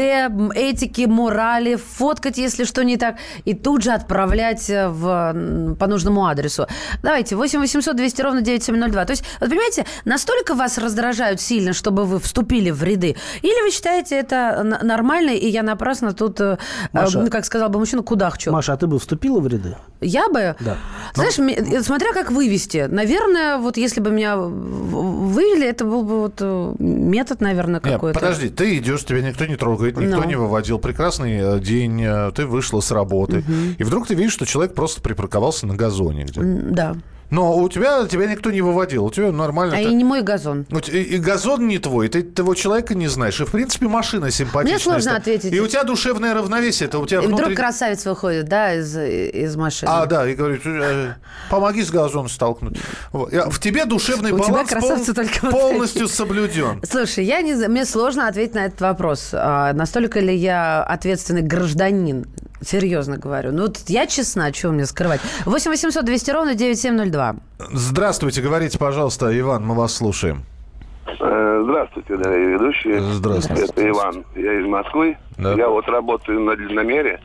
[SPEAKER 4] этики, морали, фоткать, если что не так, и тут же отправлять э, в, по нужному адресу. Давайте, 8 800 200 ровно 9702. То есть, вот понимаете, настолько вас раздражают сильно, чтобы вы вступили в ряды, или вы считаете это н- нормально, и я напрасно тут, э,
[SPEAKER 3] Маша.
[SPEAKER 4] э, как сказал бы мужчина, кудахчу.
[SPEAKER 3] Маша, а ты бы вступила в ряды?
[SPEAKER 4] Я бы...
[SPEAKER 3] Да.
[SPEAKER 4] Знаешь, ме- э, смотря как вывести. Наверное, вот если бы меня вывели, это был бы вот э, метод, наверное,
[SPEAKER 2] Нет,
[SPEAKER 4] какой-то.
[SPEAKER 2] подожди, ты идешь, тебя никто не трогает, никто
[SPEAKER 4] Ну.
[SPEAKER 2] не выводил. Прекрасный э, день, ты вышла с работы. И вдруг ты видишь, что человек просто припарковался на газоне где
[SPEAKER 4] М, Да.
[SPEAKER 2] Но у тебя, тебя никто не выводил, у тебя нормально.
[SPEAKER 4] А
[SPEAKER 2] ты-
[SPEAKER 4] и не мой газон.
[SPEAKER 2] Ну, И, и газон не твой, ты того человека не знаешь. И, в принципе, машина симпатичная.
[SPEAKER 4] Мне сложно ответить.
[SPEAKER 2] И у тебя душевное равновесие. Это у тебя
[SPEAKER 4] И вдруг
[SPEAKER 2] внутри-
[SPEAKER 4] красавец выходит, да, из, из машины.
[SPEAKER 2] А, да, и говорит, э, помоги с газон столкнуть. Вот. В тебе душевный
[SPEAKER 4] У тебя
[SPEAKER 2] баланс пол-
[SPEAKER 4] красавцы только
[SPEAKER 2] полностью соблюден.
[SPEAKER 4] Слушай, я не, мне сложно ответить на этот вопрос. А, настолько ли я ответственный гражданин? Серьезно говорю. Ну, вот я честна, чего мне скрывать. 8 800 200 ровно 9702.
[SPEAKER 2] Здравствуйте, говорите, пожалуйста, Иван, мы вас слушаем.
[SPEAKER 9] Э, Здравствуйте, дорогие ведущие.
[SPEAKER 2] Здравствуйте.
[SPEAKER 9] Это Иван. Я из Москвы.
[SPEAKER 2] Да.
[SPEAKER 9] Я вот работаю на длинномере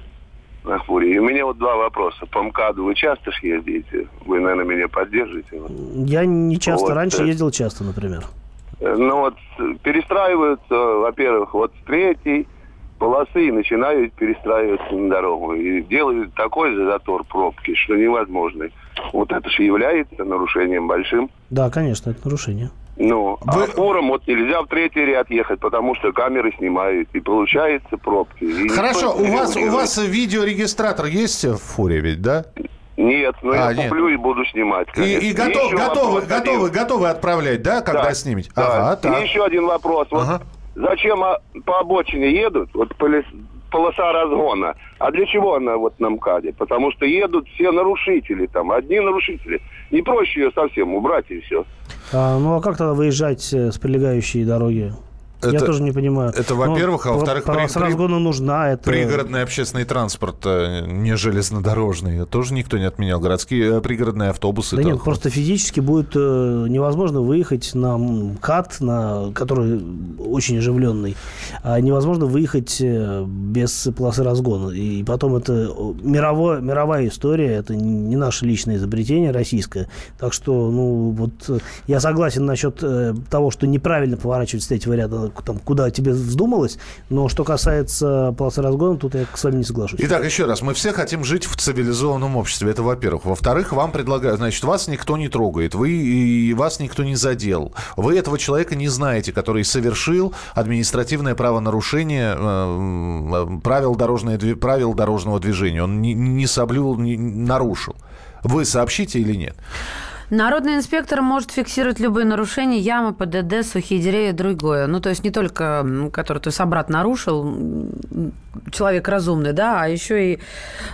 [SPEAKER 9] на фуре. И у меня вот два вопроса. По МКАДу вы часто ж ездите? Вы, наверное, меня поддержите.
[SPEAKER 3] Я не часто,
[SPEAKER 9] Вот,
[SPEAKER 3] раньше
[SPEAKER 9] э.
[SPEAKER 3] ездил часто, например.
[SPEAKER 9] Э, Ну вот перестраиваются, во-первых, вот с третьей полосы и начинают перестраиваться на дорогу. И делают такой же затор пробки, что невозможно. Вот это же является нарушением большим.
[SPEAKER 3] Да, конечно, это нарушение.
[SPEAKER 9] Ну, а фурам вот нельзя в третий ряд ехать, потому что камеры снимают, и получается пробки. И
[SPEAKER 2] Хорошо, у вас, у вас видеорегистратор есть в фуре ведь, да?
[SPEAKER 9] Нет, но
[SPEAKER 2] А,
[SPEAKER 9] я
[SPEAKER 2] нет.
[SPEAKER 9] куплю и буду снимать.
[SPEAKER 2] И,
[SPEAKER 9] конечно.
[SPEAKER 2] и готов- готовы, готовы, готовы отправлять, да, когда
[SPEAKER 9] Да,
[SPEAKER 2] снимете?
[SPEAKER 9] да.
[SPEAKER 2] Ага, так.
[SPEAKER 9] И еще один вопрос. Вот
[SPEAKER 2] Ага.
[SPEAKER 9] Зачем а, по обочине едут, вот полоса разгона, а для чего она вот на МКАДе? Потому что едут все нарушители там, одни нарушители. Не проще ее совсем убрать и все.
[SPEAKER 3] А, ну а как тогда выезжать э, с прилегающей дороги? Я
[SPEAKER 2] Это-
[SPEAKER 3] тоже не понимаю.
[SPEAKER 2] это, во-первых, а во-вторых, при-
[SPEAKER 3] разгона нужна. Это...
[SPEAKER 2] Пригородный общественный транспорт, э, не железнодорожный, тоже никто не отменял. Городские, э, пригородные автобусы.
[SPEAKER 3] Да нет, просто физически будет э, невозможно выехать на МКАД, на, который очень оживленный. А невозможно выехать без полосы разгона. И потом это мировое, мировая история, это не наше личное изобретение российское. Так что, ну, вот я согласен насчет того, что неправильно поворачивать с третьего ряда, там, куда тебе вздумалось. Но что касается полосы разгона, тут я с вами не соглашусь.
[SPEAKER 2] Итак, еще раз, мы все хотим жить в цивилизованном обществе, это во-первых. Во-вторых, вам предлагают, значит, вас никто не трогает, вы и вас никто не задел. Вы этого человека не знаете, который совершил административное правонарушение э, правил, дорожной, дви- правил дорожного движения. Он не, не соблюл, не- нарушил. Вы сообщите или нет?
[SPEAKER 4] Народный инспектор может фиксировать любые нарушения, ямы, ПДД, сухие деревья и другое. Ну, то есть не только, который твой собрат нарушил, человек разумный, да, а еще и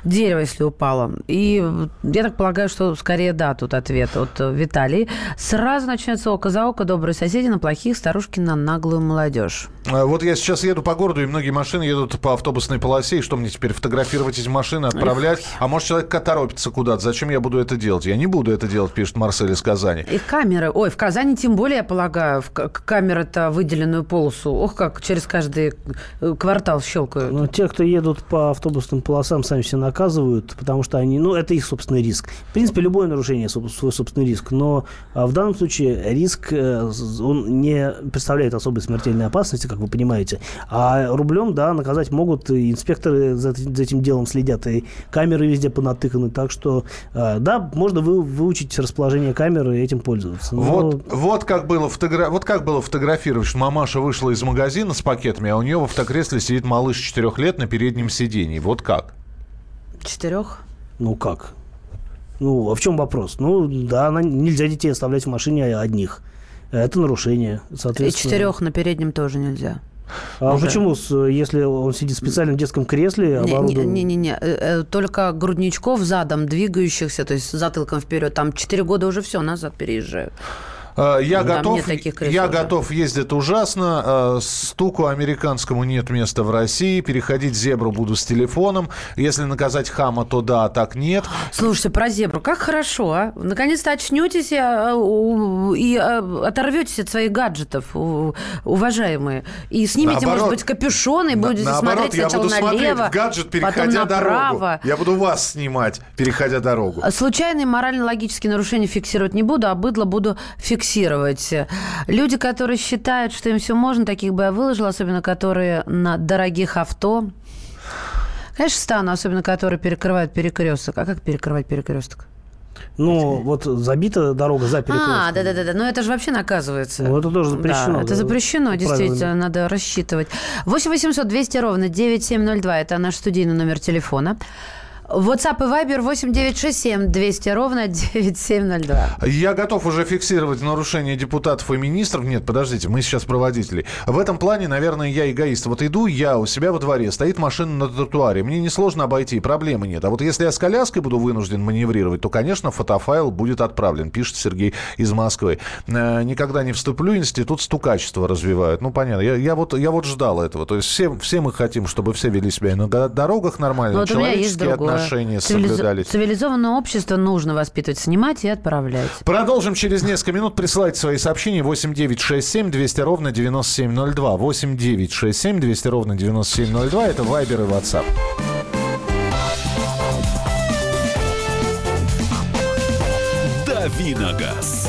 [SPEAKER 4] дерево, если упало. И я так полагаю, что скорее да, тут ответ от э, Виталии. Сразу начнется око за око, добрые соседи на плохих, старушки на наглую молодежь.
[SPEAKER 2] А Вот я сейчас еду по городу, и многие машины едут по автобусной полосе, и что мне теперь, фотографировать эти машины, отправлять? А может, человек торопится куда-то, зачем я буду это делать? Я не буду это делать, пишет Марсель из Казани.
[SPEAKER 4] И камеры. Ой, в Казани тем более, я полагаю, в камеры-то выделенную полосу. Ох, как через каждый э, квартал щелкают.
[SPEAKER 3] Но те, кто едут по автобусным полосам, сами себя наказывают, потому что они, ну, это их собственный риск. В принципе, любое нарушение свой собственный риск, но а, в данном случае риск, э, с- он не представляет особой смертельной опасности, как вы понимаете. А рублем, да, наказать могут, и инспекторы за, эти- за этим делом следят, и камеры везде понатыканы, так что, э, да, можно вы, выучить расположение камеры и этим пользоваться. Но-
[SPEAKER 2] Вот, вот, как было фотогра... вот как было фотографировать, что мамаша вышла из магазина с пакетами, а у нее в автокресле сидит малыш 4 лет на переднем сидении. Вот как?
[SPEAKER 4] Четырех?
[SPEAKER 3] Ну как? Ну, а в чем вопрос? Ну, да, она- нельзя детей оставлять в машине одних. Это нарушение,
[SPEAKER 4] И
[SPEAKER 3] соответственно.
[SPEAKER 4] четырех на переднем тоже нельзя.
[SPEAKER 3] А
[SPEAKER 4] Ну,
[SPEAKER 3] почему, с- если он сидит в специальном детском кресле, оборудованном?
[SPEAKER 4] Не-не-не, только грудничков задом двигающихся, то есть затылком вперед, там 4 года уже все, назад переезжают.
[SPEAKER 2] Э, Я
[SPEAKER 4] Ну, там
[SPEAKER 2] готов, я
[SPEAKER 4] да.
[SPEAKER 2] готов ездить ужасно. э, Стуку американскому нет места в России. Переходить зебру буду с телефоном. Если наказать хама, то да, а так нет.
[SPEAKER 4] Слушайте, про зебру, как хорошо, а? Наконец-то очнетесь у- и оторветесь от своих гаджетов, уважаемые. И снимите,
[SPEAKER 2] Наоборот.
[SPEAKER 4] может быть, капюшон и
[SPEAKER 2] На-
[SPEAKER 4] будете
[SPEAKER 2] Наоборот,
[SPEAKER 4] смотреть
[SPEAKER 2] я
[SPEAKER 4] сначала
[SPEAKER 2] буду смотреть
[SPEAKER 4] налево,
[SPEAKER 2] в гаджет, переходя
[SPEAKER 4] направо.
[SPEAKER 2] дорогу. Я буду вас снимать, переходя дорогу.
[SPEAKER 4] Случайные морально-логические нарушения фиксировать не буду, а быдло буду фиксировать. Люди, которые считают, что им все можно, таких бы я выложила, особенно которые на дорогих авто. Конечно, стану, особенно которые перекрывают перекресток. А как перекрывать перекресток?
[SPEAKER 3] Ну, вот забита дорога за перекрестком.
[SPEAKER 4] А, да-да-да, но это же вообще наказывается.
[SPEAKER 3] Ну, это тоже запрещено,
[SPEAKER 4] Да, это запрещено, действительно,
[SPEAKER 3] правилами.
[SPEAKER 4] надо рассчитывать. 8 800 200 ровно 9702, это наш студийный номер телефона. WhatsApp и Viber 8 967 200 ровно 9702.
[SPEAKER 2] Я готов уже фиксировать нарушения депутатов и министров. Нет, подождите, мы сейчас проводители. В этом плане, наверное, я эгоист. Вот иду я у себя во дворе, стоит машина на тротуаре. Мне несложно обойти, проблемы нет. А вот если я с коляской буду вынужден маневрировать, то, конечно, фотофайл будет отправлен, пишет Сергей из Москвы. Э, Никогда не вступлю, институт стукачества развивают. Ну, понятно. Я, я вот, я вот ждал этого. То есть все, все мы хотим, чтобы все вели себя на дорогах нормально,
[SPEAKER 4] Но вот у меня есть
[SPEAKER 2] человеческие
[SPEAKER 4] другое.
[SPEAKER 2] Отношения соблюдались.
[SPEAKER 4] Цивилизованное общество нужно воспитывать, снимать и отправлять.
[SPEAKER 2] Продолжим через несколько минут. Присылайте свои сообщения 8967 200 ровно 9702. 8967 200 ровно 9702. Это Вайбер и WhatsApp.
[SPEAKER 10] Давиногаз.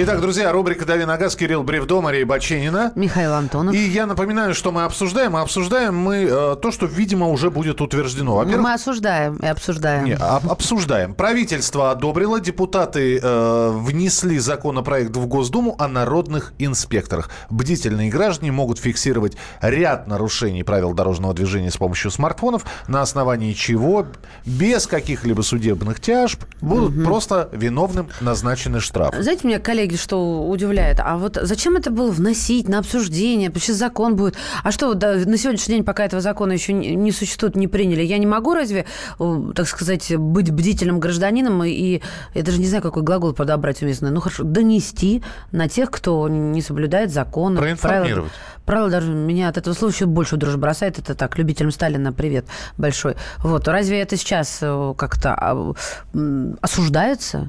[SPEAKER 2] Итак, друзья, рубрика «Дави на газ», Кирилл Бревдо, Мария Баченина.
[SPEAKER 4] Михаил Антонов.
[SPEAKER 2] И я напоминаю, что мы обсуждаем. А обсуждаем мы э, то, что, видимо, уже будет утверждено. Во-первых,
[SPEAKER 4] Мы осуждаем и обсуждаем.
[SPEAKER 2] Не, об- обсуждаем. Правительство одобрило, депутаты э, внесли законопроект в Госдуму о народных инспекторах. Бдительные граждане могут фиксировать ряд нарушений правил дорожного движения с помощью смартфонов, на основании чего без каких-либо судебных тяжб будут просто виновным назначены штрафы.
[SPEAKER 4] Знаете, меня коллеги что удивляет? А вот зачем это было вносить на обсуждение? Сейчас закон будет. А что, вот, да, на сегодняшний день, пока этого закона еще не, существует, не приняли, я не могу разве, э, так сказать, быть бдительным гражданином и, я даже не знаю, какой глагол подобрать уместный. Ну, хорошо, донести на тех, кто не соблюдает закон.
[SPEAKER 2] Проинформировать.
[SPEAKER 4] Правила даже меня от этого слова еще больше дрожь бросает. Это так, любителям Сталина привет большой. Вот. Разве это сейчас э, как-то а, осуждается?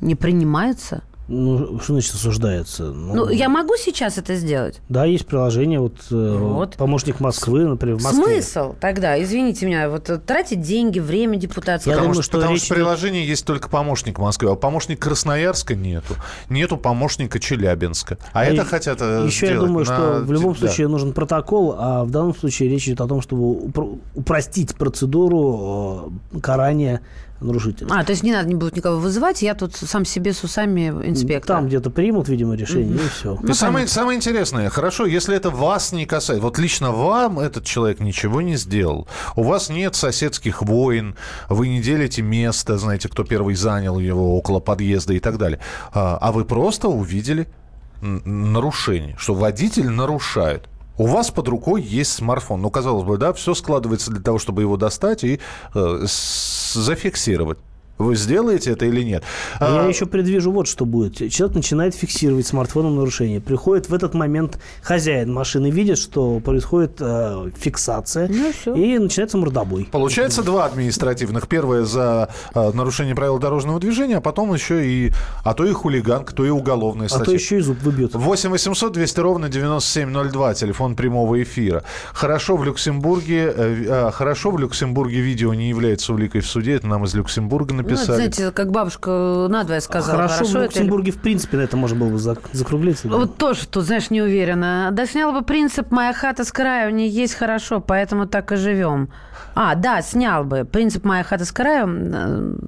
[SPEAKER 4] Не принимается?
[SPEAKER 3] Ну, что значит осуждается? Ну,
[SPEAKER 4] Ну, я могу сейчас это сделать?
[SPEAKER 3] Да, есть приложение, вот, э,
[SPEAKER 4] Вот.
[SPEAKER 3] помощник Москвы, например, в Москве.
[SPEAKER 4] Смысл тогда, извините меня, вот э, тратить деньги, время депутатское.
[SPEAKER 2] потому
[SPEAKER 3] думаю,
[SPEAKER 2] что,
[SPEAKER 3] что
[SPEAKER 2] потому
[SPEAKER 3] речь
[SPEAKER 2] что в приложении есть только помощник Москвы, а помощник Красноярска нету. Нету помощника Челябинска. А, это хотят э,
[SPEAKER 3] Еще я думаю,
[SPEAKER 2] на-
[SPEAKER 3] что в любом
[SPEAKER 2] да.
[SPEAKER 3] случае нужен протокол, а в данном случае речь идет о том, чтобы упро- упростить процедуру карания нарушителя.
[SPEAKER 4] А, то есть не надо не будут никого вызывать, я тут сам себе с усами инспектор.
[SPEAKER 3] Там где-то примут, видимо, решение,
[SPEAKER 4] Мгм.
[SPEAKER 3] и все.
[SPEAKER 2] И самое, самое интересное, хорошо, если это вас не касается, вот лично вам этот человек ничего не сделал, у вас нет соседских войн, вы не делите место, знаете, кто первый занял его около подъезда и так далее, а, а вы просто увидели нарушение, что водитель нарушает. У вас под рукой есть смартфон. Ну, казалось бы, да, все складывается для того, чтобы его достать и э, с- зафиксировать. Вы сделаете это или нет?
[SPEAKER 3] А
[SPEAKER 2] А,
[SPEAKER 3] Я еще предвижу вот что будет. Человек начинает фиксировать смартфоном нарушение. Приходит в этот момент хозяин машины, видит, что происходит э, фиксация, и начинается мордобой.
[SPEAKER 2] Получается два административных. Первое за э, нарушение правил дорожного движения, а потом еще и, а то и хулиганка, то и уголовная
[SPEAKER 3] А
[SPEAKER 2] статья.
[SPEAKER 3] то еще и зуб выбьет.
[SPEAKER 2] 8 800 200 ровно 9702, телефон прямого эфира. Хорошо в Люксембурге, э, э, хорошо в Люксембурге видео не является уликой в суде, это нам из Люксембурга
[SPEAKER 4] Ну, это,
[SPEAKER 2] написали.
[SPEAKER 4] знаете, как бабушка надвое сказала.
[SPEAKER 3] Хорошо, в
[SPEAKER 4] это или-
[SPEAKER 3] Люксембурге, в принципе, на это можно было бы зак- закруглиться. да.
[SPEAKER 4] Вот тоже тут, знаешь, не уверена. Да снял бы принцип «моя хата с краю, не есть хорошо, поэтому так и живем». А, да, снял бы. Принцип «моя хата с краю».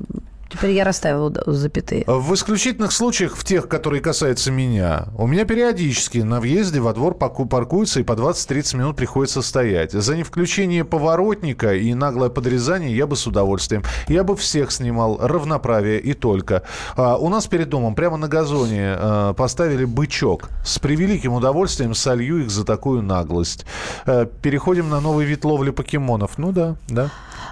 [SPEAKER 4] Э, Теперь я расставила запятые.
[SPEAKER 2] В исключительных случаях, в тех, которые касаются меня, у меня периодически на въезде во двор паркуются и по 20-30 минут приходится стоять. За невключение поворотника и наглое подрезание я бы с удовольствием. Я бы всех снимал равноправие и только. А, у нас перед домом прямо на газоне а, поставили бычок. С превеликим удовольствием солью их за такую наглость. Э, переходим на новый вид ловли покемонов. Ну да, да.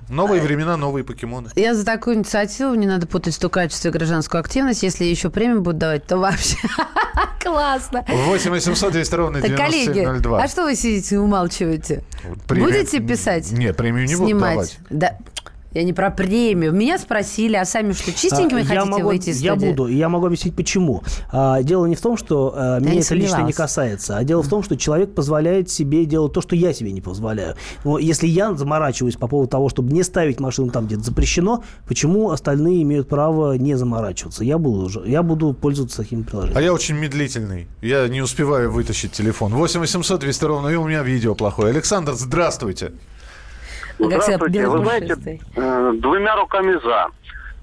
[SPEAKER 2] Новые времена, новые покемоны.
[SPEAKER 4] Я за такую инициативу, не надо путать стукачество и гражданскую активность. Если еще премию будут давать, то вообще классно.
[SPEAKER 2] 8 800 200 ровно
[SPEAKER 4] Так, коллеги,
[SPEAKER 2] 9702.
[SPEAKER 4] а что вы сидите и умалчиваете?
[SPEAKER 2] Премию-
[SPEAKER 4] Будете писать?
[SPEAKER 2] Нет, премию не будут
[SPEAKER 4] Снимать?
[SPEAKER 2] давать.
[SPEAKER 4] Да. Я не про премию. Меня спросили, а сами что, чистенькими
[SPEAKER 3] А,
[SPEAKER 4] хотите
[SPEAKER 3] я могу,
[SPEAKER 4] выйти из
[SPEAKER 3] Я
[SPEAKER 4] студии?
[SPEAKER 3] буду, и я могу объяснить, почему. А, дело не в том, что а, меня это лично не касается, а дело в том, что человек позволяет себе делать то, что я себе не позволяю. Но если я заморачиваюсь по поводу того, чтобы не ставить машину там, где-то запрещено, почему остальные имеют право не заморачиваться? Я буду, уже, я буду пользоваться таким приложением.
[SPEAKER 2] А я очень медлительный. Я не успеваю вытащить телефон. 8 800 200 ровно. И у меня видео плохое. Александр, здравствуйте.
[SPEAKER 4] Всегда,
[SPEAKER 7] Здравствуйте. Вы знаете, э, двумя руками за.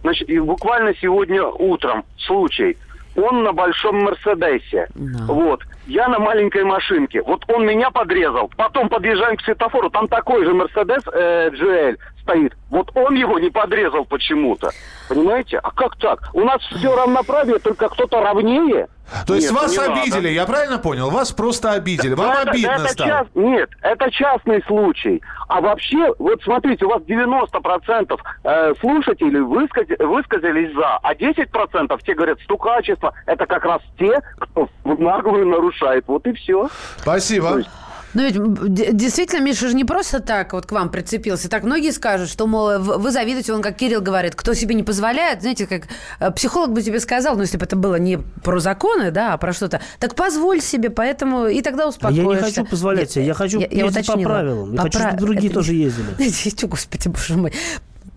[SPEAKER 7] Значит, и буквально сегодня утром случай. Он на большом Мерседесе. Вот. Я на маленькой машинке. Вот он меня подрезал. Потом подъезжаем к светофору. Там такой же Мерседес э, GL стоит. Вот он его не подрезал почему-то. Понимаете? А как так? У нас все равноправие, только кто-то равнее.
[SPEAKER 2] То есть
[SPEAKER 7] Нет,
[SPEAKER 2] вас
[SPEAKER 7] не надо.
[SPEAKER 2] обидели, я правильно понял? Вас просто обидели. Вам
[SPEAKER 7] Это-
[SPEAKER 2] обидно
[SPEAKER 7] это
[SPEAKER 2] стало.
[SPEAKER 7] част- Нет, это частный случай. А вообще, вот смотрите, у вас 90% э, слушателей высказ- высказались за, а 10% те говорят, стукачество, это как раз те, кто наглую нарушает. Вот и все.
[SPEAKER 2] Спасибо.
[SPEAKER 4] Ну ведь м, д- действительно, Миша же не просто так вот к вам прицепился. Так многие скажут, что, мол, вы завидуете, он, как Кирилл говорит, кто себе не позволяет, знаете, как э, психолог бы тебе сказал, ну, если бы это было не про законы, да, а про что-то, так позволь себе, поэтому и тогда
[SPEAKER 3] А
[SPEAKER 4] успокоишься.
[SPEAKER 3] я не хочу позволять себе, я хочу ездить по
[SPEAKER 4] уточнила.
[SPEAKER 3] правилам. Я
[SPEAKER 4] По
[SPEAKER 3] хочу, чтобы другие
[SPEAKER 4] это-
[SPEAKER 3] тоже ездили.
[SPEAKER 4] Господи, боже мой.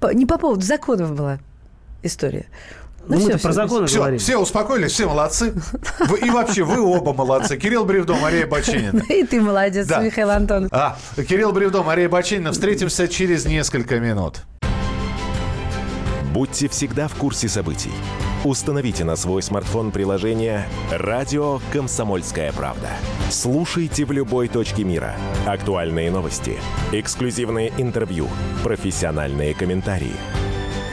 [SPEAKER 4] По- Не по поводу законов было. история.
[SPEAKER 3] Ну, мы-то про законы
[SPEAKER 2] Все,
[SPEAKER 3] говорим.
[SPEAKER 2] все успокоились, все молодцы. Вы- и вообще, вы оба молодцы. Кирилл Бревдо, Мария Бачинина.
[SPEAKER 4] И ты молодец,
[SPEAKER 2] Да.
[SPEAKER 4] Михаил Антонов.
[SPEAKER 2] А, Кирилл Бревдо, Мария Бачинина. Встретимся через несколько минут.
[SPEAKER 11] Будьте всегда в курсе событий. Установите на свой смартфон приложение «Радио Комсомольская правда». Слушайте в любой точке мира. Актуальные новости, эксклюзивные интервью, профессиональные комментарии.